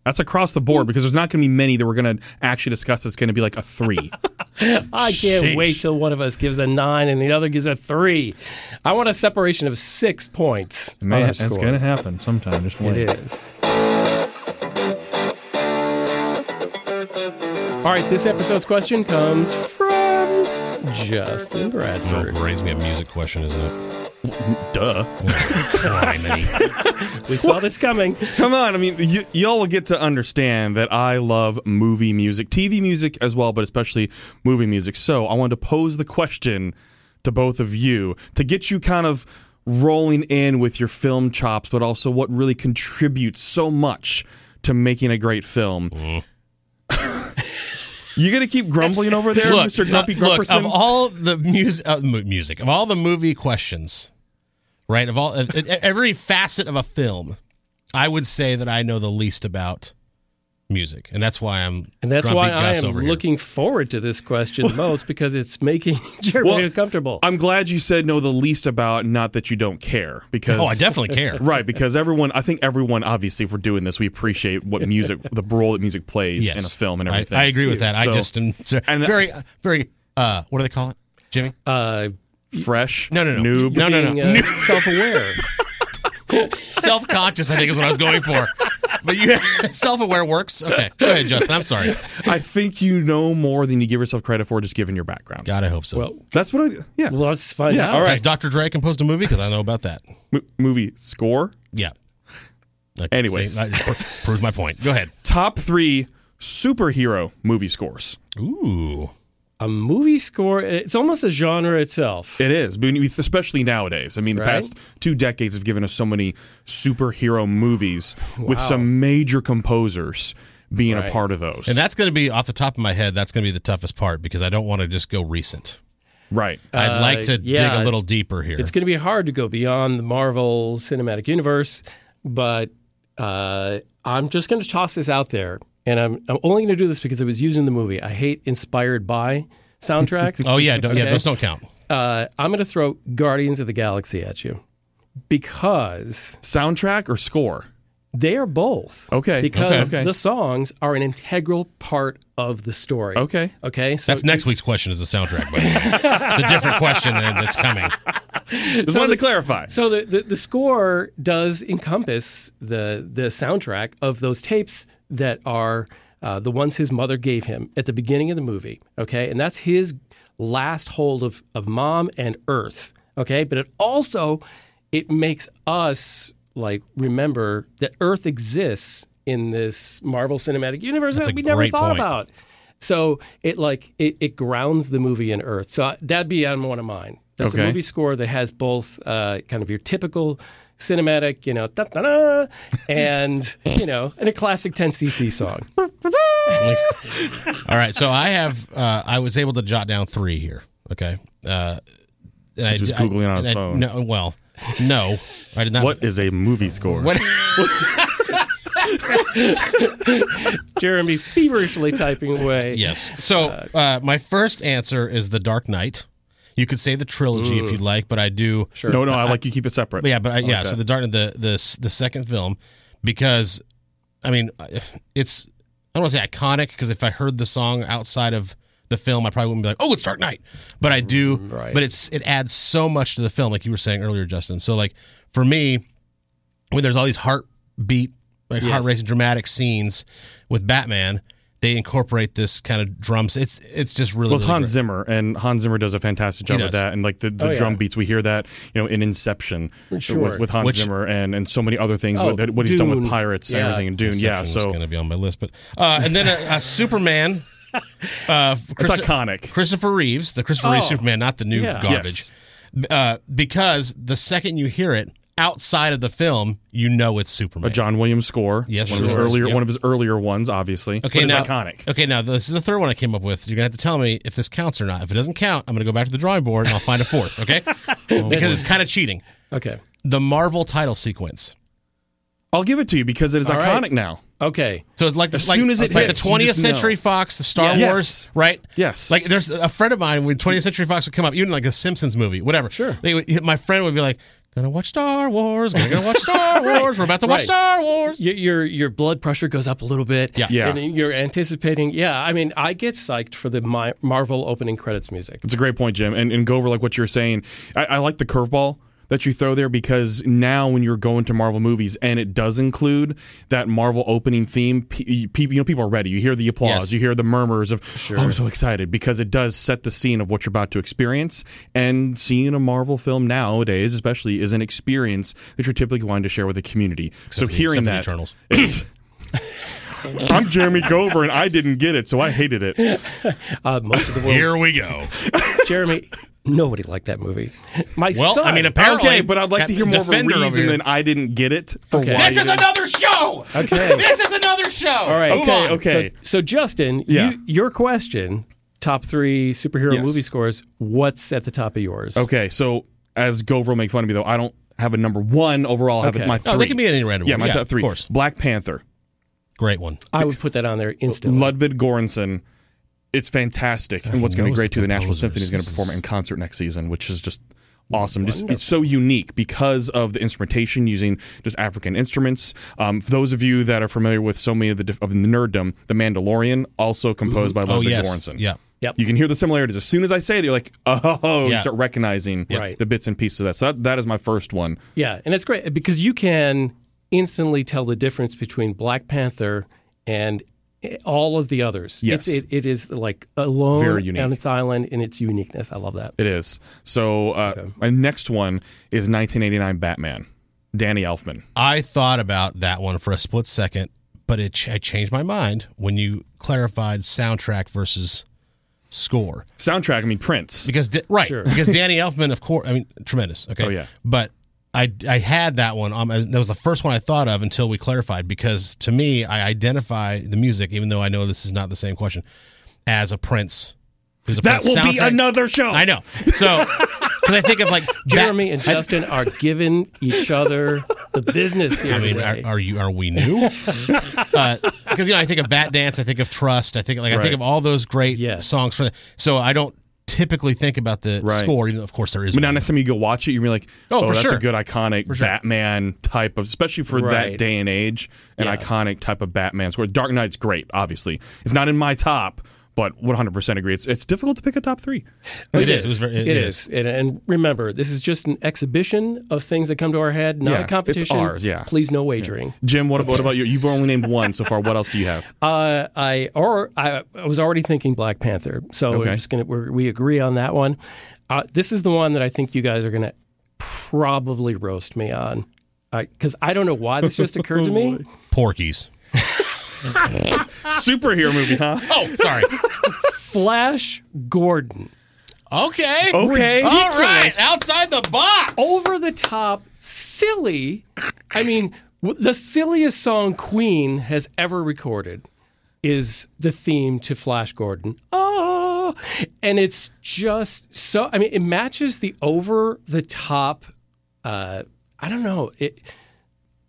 That's across the board because there's not going to be many that we're going to actually discuss. It's going to be like a three. [laughs] I can't Sheesh. wait till one of us gives a nine and the other gives a three. I want a separation of six points. on our it's going to happen sometime. Just wait. It is. All right, this episode's question comes from Justin Bradford. raise me a music question, isn't it? Duh. [laughs] We saw this coming. Come on. I mean, y- y'all will get to understand that I love movie music, TV music as well, but especially movie music. So I wanted to pose the question to both of you to get you kind of rolling in with your film chops, but also what really contributes so much to making a great film. you gonna keep grumbling over there, look, Mr. Grumpy uh, look, of all the music, uh, music of all the movie questions, right? Of all of, of every facet of a film, I would say that I know the least about music, and that's why I'm And that's grumpy why I am over here. looking forward to this question [laughs] most because it's making [laughs] Jeremy Well, uncomfortable. I'm glad you said know the least about, not that you don't care, because Oh, I definitely care. [laughs] Right, because everyone, I think everyone, obviously, if we're doing this, we appreciate what music, the role that music plays Yes, in a film and everything. I, agree with that. I just am so- And- very, very. Uh, what do they call it, Jimmy? uh, fresh. No, no, no. noob. No, no, no. being uh, self-aware. Self conscious, I think, is what I was going for. But you, [laughs] self aware works. Okay, go ahead, Justin. I'm sorry. I think you know more than you give yourself credit for, just given your background. God, I hope so. Well, That's what I. Yeah. well, let's find Yeah, out. all right. Has Dr. Dre composed a movie? Because I know about that. M- movie score. Yeah. Okay, Anyways. see, that just proves my point. Go ahead. Top three superhero movie scores. Ooh. A movie score, it's almost a genre itself. It is, especially nowadays. I mean, the Right? past two decades have given us so many superhero movies with some major composers being a part of those. And that's going to be off the top of my head. That's going to be the toughest part because I don't want to just go recent. right. I'd like to yeah. dig a little deeper here. It's going to be hard to go beyond the Marvel Cinematic Universe, but uh, I'm just going to toss this out there. And I'm, I'm only going to do this because it was used in the movie. I hate inspired by soundtracks. [laughs] oh yeah, don't, yeah. Those don't count. uh, I'm going to throw Guardians of the Galaxy at you because Soundtrack or score? they are both. Okay, Because okay, okay. the songs are an integral part of the story. Okay. Okay. So That's next week's question. Is the soundtrack? By the way, it's a different question that's coming. Just wanted to clarify. So the, the, the score does encompass the the soundtrack of those tapes that are uh, the ones his mother gave him at the beginning of the movie. Okay, and that's his last hold of of mom and Earth. Okay, but it also it makes us like remember that Earth exists in this Marvel Cinematic Universe That's that we never thought point. about. So it like it, it grounds the movie in Earth. So that'd be on one of mine. That's Okay. a movie score that has both uh, kind of your typical cinematic, you know, da, da, da, and you know, and a classic 10cc song. All right, so I have uh, I was able to jot down three here. Okay, uh, and I was Googling on his I- phone. No, well, no, I did not. What is a movie score? What? [laughs] Jeremy feverishly typing away. Yes. So uh, my first answer is The Dark Knight. You could say the trilogy if you'd like, but I do. Sure. No, no, I like you keep it separate. Yeah, but I, yeah. like So the Dark the the the second film because I mean it's I don't want to say iconic because if I heard the song outside of the film, I probably wouldn't be like, oh, it's Dark Knight. But I do. Mm, right. But it's it adds so much to the film, like you were saying earlier, Justin. So like for me, when there's all these heartbeat, like Yes. heart racing, dramatic scenes with Batman, they incorporate this kind of drums. It's it's just really. Well, it's really Hans great. Zimmer, and Hans Zimmer does a fantastic job He with that. And like the, the Oh, yeah. drum beats, we hear that you know in Inception Sure. with, with Hans Which- Zimmer and, and so many other things. Oh, with, what he's done with Dune. pirates and everything in Dune. Yeah, Inception was so going to be on my list, but uh, and then a, a Superman. [laughs] Uh, it's Christo- iconic. Christopher Reeves, the Christopher Reeve Oh. Superman, not the new Yeah. garbage. Uh, because the second you hear it, outside of the film, you know it's Superman. A John Williams score. Yes, one of his earlier Yep. one of his earlier ones, obviously. Okay, but it's now iconic. Okay, now this is the third one I came up with. You're gonna have to tell me if this counts or not. If it doesn't count, I'm gonna go back to the drawing board and I'll find a fourth. Okay, [laughs] because it's kind of cheating. Okay. The Marvel title sequence. I'll give it to you because it is All iconic right. now. Okay. So it's like As like, soon as it like hits, the 20th just know. Century Fox, the Star Yes. Wars, right? Yes. Like there's a friend of mine when 20th Century Fox would come up, even like a Simpsons movie, whatever. Sure. They would- my friend would be like, "Gonna watch Star Wars. We're gonna watch Star [laughs] Wars. We're about to watch Right. Star Wars." Your, your your blood pressure goes up a little bit. Yeah. Yeah. And you're anticipating. Yeah. I mean, I get psyched for the Mi- Marvel opening credits music. It's a great point, Jim. And, and go over like what you're saying. I, I like the curveball that you throw there because now when you're going to Marvel movies and it does include that Marvel opening theme, pe- pe- you know people are ready. You hear the applause, Yes. you hear the murmurs of "Oh, I'm so excited because it does set the scene of what you're about to experience. And seeing a Marvel film nowadays, especially, is an experience that you're typically wanting to share with the community. so the- hearing except that, the Eternals. [coughs] it's. I'm Jeremy Gover, and I didn't get it, so I hated it. [laughs] Uh, most of the world. Here we go. [laughs] Jeremy, nobody liked that movie. My Well, son. I mean, apparently, Okay, but I'd like to hear more of a Defender reason than I didn't get it for Okay. why. This is another show. Okay. This is another show. All right. Move Okay, on. okay. So, so Justin, Yeah. you, your question: top three superhero Yes. movie scores. What's at the top of yours? Okay, so as Gover will make fun of me though, I don't have a number one overall. I have Okay. it my Oh, three. they can be any random yeah, one. my Yeah, top three. of course. Black Panther, Great one. I would put that on there instantly. Ludwig Göransson. It's fantastic, and what's going to be great the too. The Nashville. Symphony is going to perform it is- in concert next season, which is just awesome. Just it's so unique because of the instrumentation using just African instruments. Um, for those of you that are familiar with so many of the diff- of the nerddom, The Mandalorian, also composed by Oh Ludwig yes. Göransson. Yeah. Yep. You can hear the similarities. As soon as I say it, you're like, oh, [laughs] you start recognizing Right. the bits and pieces of that. So that, that is my first one. Yeah, and it's great because you can instantly tell the difference between Black Panther and all of the others. Yes. It's, it, it is like alone Very unique. on its island in its uniqueness. I love that. It is. So uh, my next one is 1989 Batman, Danny Elfman. I thought about that one for a split second, but it ch- I changed my mind when you clarified soundtrack versus score. Soundtrack, I mean Prince. Because di- right, Sure. because [laughs] Danny Elfman, of course, I mean tremendous. Okay, Oh, yeah. but. I, I had that one. Um, that was the first one I thought of until we clarified because to me, I identify the music, even though I know this is not the same question, as a Prince. a That Prince will be another show. I know. So, [laughs] because I think of like Jeremy Bat- and Justin are giving each other the business here I mean, are, are you? Are we new? [laughs] Because you know, I think of Bat Dance, I think of Trust, I think like I think of all those great Yes. songs for. So I don't typically think about the Right. score, even though of course there is. But now next time you go watch it, you're like, Oh, oh, for that's sure. a good iconic sure. Batman type of, especially for that day and age, an Yeah. iconic type of Batman score. Dark Knight's great, obviously. It's not in my top, but 100% agree. It's it's difficult to pick a top three. it is. It was very- it is. And, and remember, this is just an exhibition of things that come to our head, not Yeah, a it's ours, yeah. Please, no wagering. Jim, what, what about you? You've only named one so far. What else do you have? [laughs] Uh, I or I, I was already thinking Black Panther, so Okay. we're just gonna we're, we agree on that one. Uh, this is the one that I think you guys are gonna probably roast me on, because I don't know why this just occurred to me. [laughs] Porkies. [laughs] Superhero movie, huh? Oh, sorry. Flash Gordon, okay. Okay. All right. Outside the box. over the top, silly. I mean, w- the silliest song Queen has ever recorded is the theme to Flash Gordon. Oh, and it's just so. I mean, it matches the over the top. Uh, I don't know it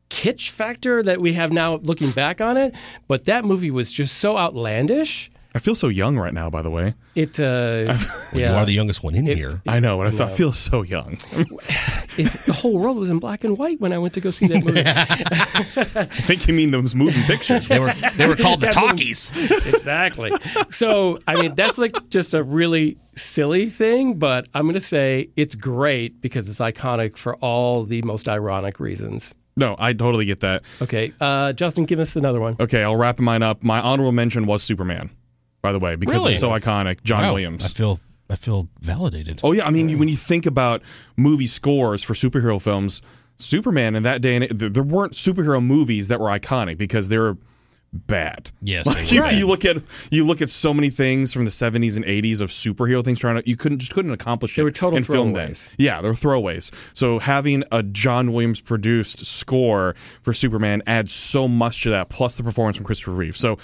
kitsch factor that we have now looking back on it, but that movie was just so outlandish. I feel so young right now, by the way. It, uh, [laughs] You yeah, are the youngest one in here. I know, but I, feel- I feel so young. [laughs] it, the whole world was in black and white when I went to go see that movie. [laughs] I think you mean those moving pictures. They were they were called the talkies. exactly. So, I mean, that's like just a really silly thing, but I'm going to say it's great because it's iconic for all the most ironic reasons. No, I totally get that. Okay, uh, Justin, give us another one. Okay, I'll wrap mine up. My honorable mention was Superman, by the way, because Really? it's so iconic. John Wow, Williams. I feel I feel validated. Oh yeah, I mean, when you think about movie scores for superhero films, Superman in that day and th- there weren't superhero movies that were iconic because they were bad. Yes, Like, you, were. you look at you look at so many things from the 70s and 80s of superhero things trying to you couldn't just couldn't accomplish They it were total in film throwaways. Yeah, they're throwaways. So having a John Williams produced score for Superman adds so much to that, plus the performance from Christopher Reeve. So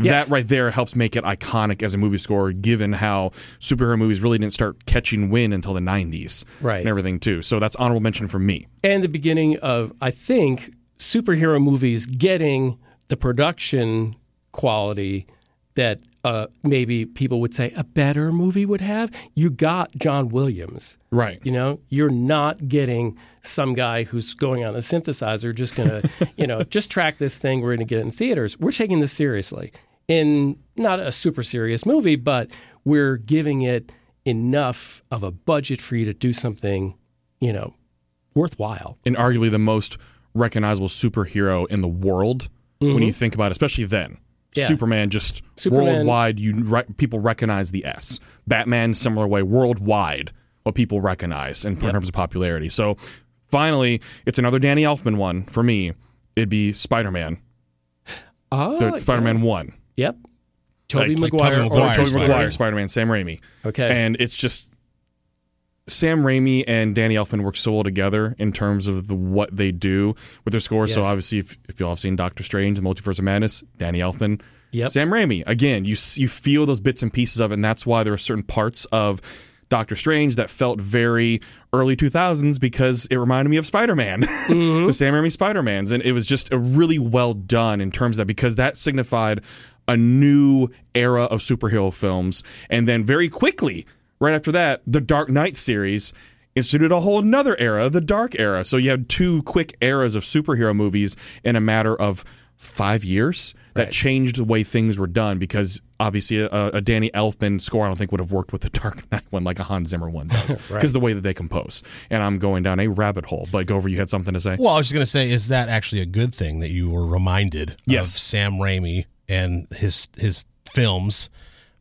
Yes. that right there helps make it iconic as a movie score, given how superhero movies really didn't start catching wind until the 90s. Right. And everything, too. So that's honorable mention for me. and the beginning of I think superhero movies getting the production quality that uh, maybe people would say a better movie would have. You got John Williams. Right. You know, you're not getting some guy who's going on a synthesizer just gonna, [laughs] you know, just track this thing. We're gonna get it in theaters. We're taking this seriously in not a super serious movie, but we're giving it enough of a budget for you to do something, you know, worthwhile. and arguably the most recognizable superhero in the world when you mm-hmm. think about it, especially then. Yeah. Superman just Superman- worldwide, you re- people recognize the S. Batman, similar way, worldwide, what people recognize in terms of popularity. So finally, it's another Danny Elfman one for me. It'd be Spider Man, Oh, the ah, Spider Man one. Yep. Tobey Like- like Maguire. Tobey or Maguire Or Tobey Maguire, Spider Man, Sam Raimi. Okay. And it's just Sam Raimi and Danny Elfman work so well together in terms of the what they do with their scores. So obviously, if, if you all have seen Doctor Strange and Multiverse of Madness, Danny Elfman, Yep. Sam Raimi. Again, you you feel those bits and pieces of it, and that's why there are certain parts of Doctor Strange that felt very early 2000s because it reminded me of Spider Man, [laughs] mm-hmm. the Sam Raimi Spider Mans. And it was just a really well done in terms of that because that signified a new era of superhero films. And then very quickly, right after that, the Dark Knight series instituted a whole nother era, the Dark Era. So you had two quick eras of superhero movies in a matter of five years that Right. changed the way things were done because obviously a, a Danny Elfman score I don't think would have worked with the [laughs] Dark Knight one like a Hans Zimmer one [laughs] does because the way that they compose. And I'm going down a rabbit hole. But Gover, you had something to say? Well, I was just going to say, is that actually a good thing that you were reminded of Sam Raimi and his his films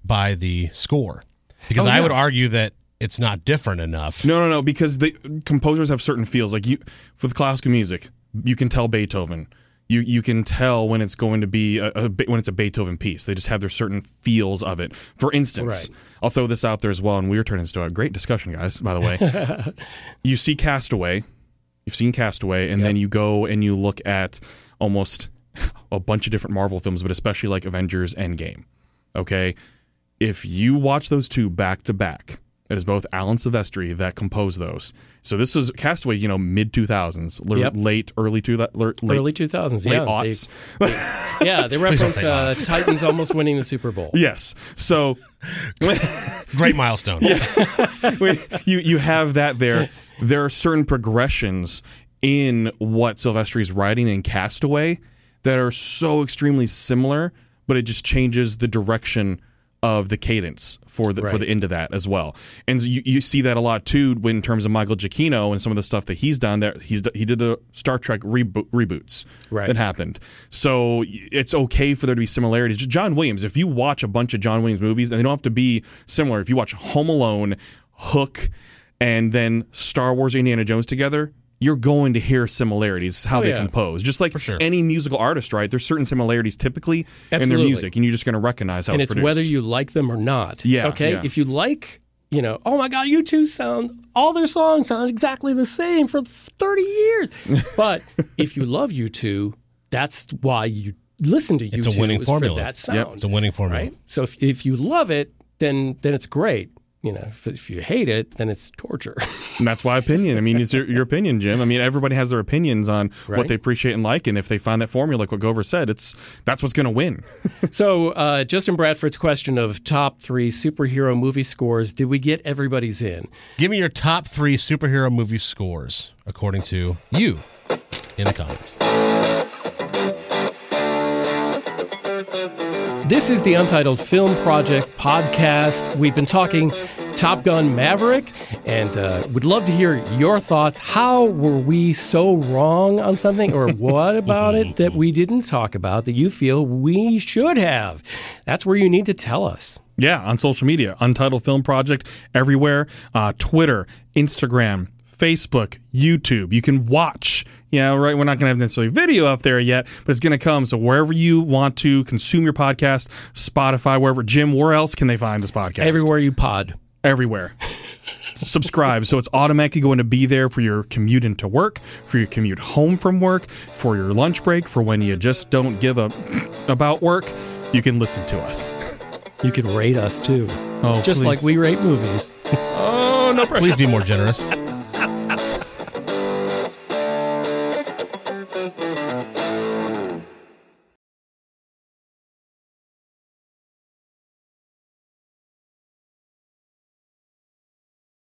by the score? Because Oh, I yeah. would argue that it's not different enough. No, no, no. Because the composers have certain feels. Like you, for the classical music, you can tell Beethoven. You you can tell when it's going to be a, a, when it's a Beethoven piece. They just have their certain feels of it. For instance, Right. I'll throw this out there as well, and we are turning this into a great discussion, guys. By the way, [laughs] you see Castaway. You've seen Castaway, and then you go and you look at almost a bunch of different Marvel films, but especially like Avengers Endgame. Okay, if you watch those two back to back, it is both Alan Silvestri that composed those. So this is Castaway, you know, mid two thousands, Yep. late early two late Early 2000s. late yeah. aughts. They, yeah, they [laughs] reference uh. Titans almost winning the Super Bowl. yes. So [laughs] Great milestone. when you you have that there. There are certain progressions in what Silvestri's writing in Castaway that are so extremely similar, but it just changes the direction of the cadence for the for the end of that as well. And you, you see that a lot too when in terms of Michael Giacchino and some of the stuff that he's done. That he's he did the Star Trek reboot, reboots Right. that happened. So it's okay for there to be similarities. John Williams. If you watch a bunch of John Williams movies, and they don't have to be similar. If you watch Home Alone, Hook, and then Star Wars, Indiana Jones together. You're going to hear similarities how Oh, they yeah. compose, just like sure. any musical artist, right? There's certain similarities typically in their music, and you're just going to recognize how and it's it's produced. whether you like them or not. Yeah, Okay. yeah. If you like, you know, oh my God, U2 sound all their songs sound exactly the same for thirty years. [laughs] but if you love U2, that's why you listen to you It's a winning formula. for that sound. It's a winning formula. right? So if, if you love it, then then it's great. You know, if, if you hate it, then it's torture. [laughs] And that's why opinion. I mean, it's your, your opinion, Jim. I mean, everybody has their opinions on Right. what they appreciate and like, and if they find that formula, like what Gover said, it's that's what's going to win. [laughs] so uh, Justin Bradford's question of top three superhero movie scores: Did we get everybody's in? Give me your top three superhero movie scores according to you in the comments. This is the Untitled Film Project podcast. We've been talking Top Gun Maverick and uh, would love to hear your thoughts. How were we so wrong on something, or what about it that we didn't talk about that you feel we should have? That's where you need to tell us. Yeah, on social media, Untitled Film Project everywhere, uh, Twitter, Instagram, Facebook, YouTube. You can watch Yeah, right. We're not going to have necessarily video up there yet, but it's going to come. So wherever you want to consume your podcast, Spotify, wherever. Jim, where else can they find this podcast? Everywhere you pod. Everywhere. [laughs] Subscribe. So it's automatically going to be there for your commute into work, for your commute home from work, for your lunch break, for when you just don't give a [laughs] about work. You can listen to us. [laughs] You can rate us too. Oh, Just please. like we rate movies. Oh, no pressure. Please be more generous.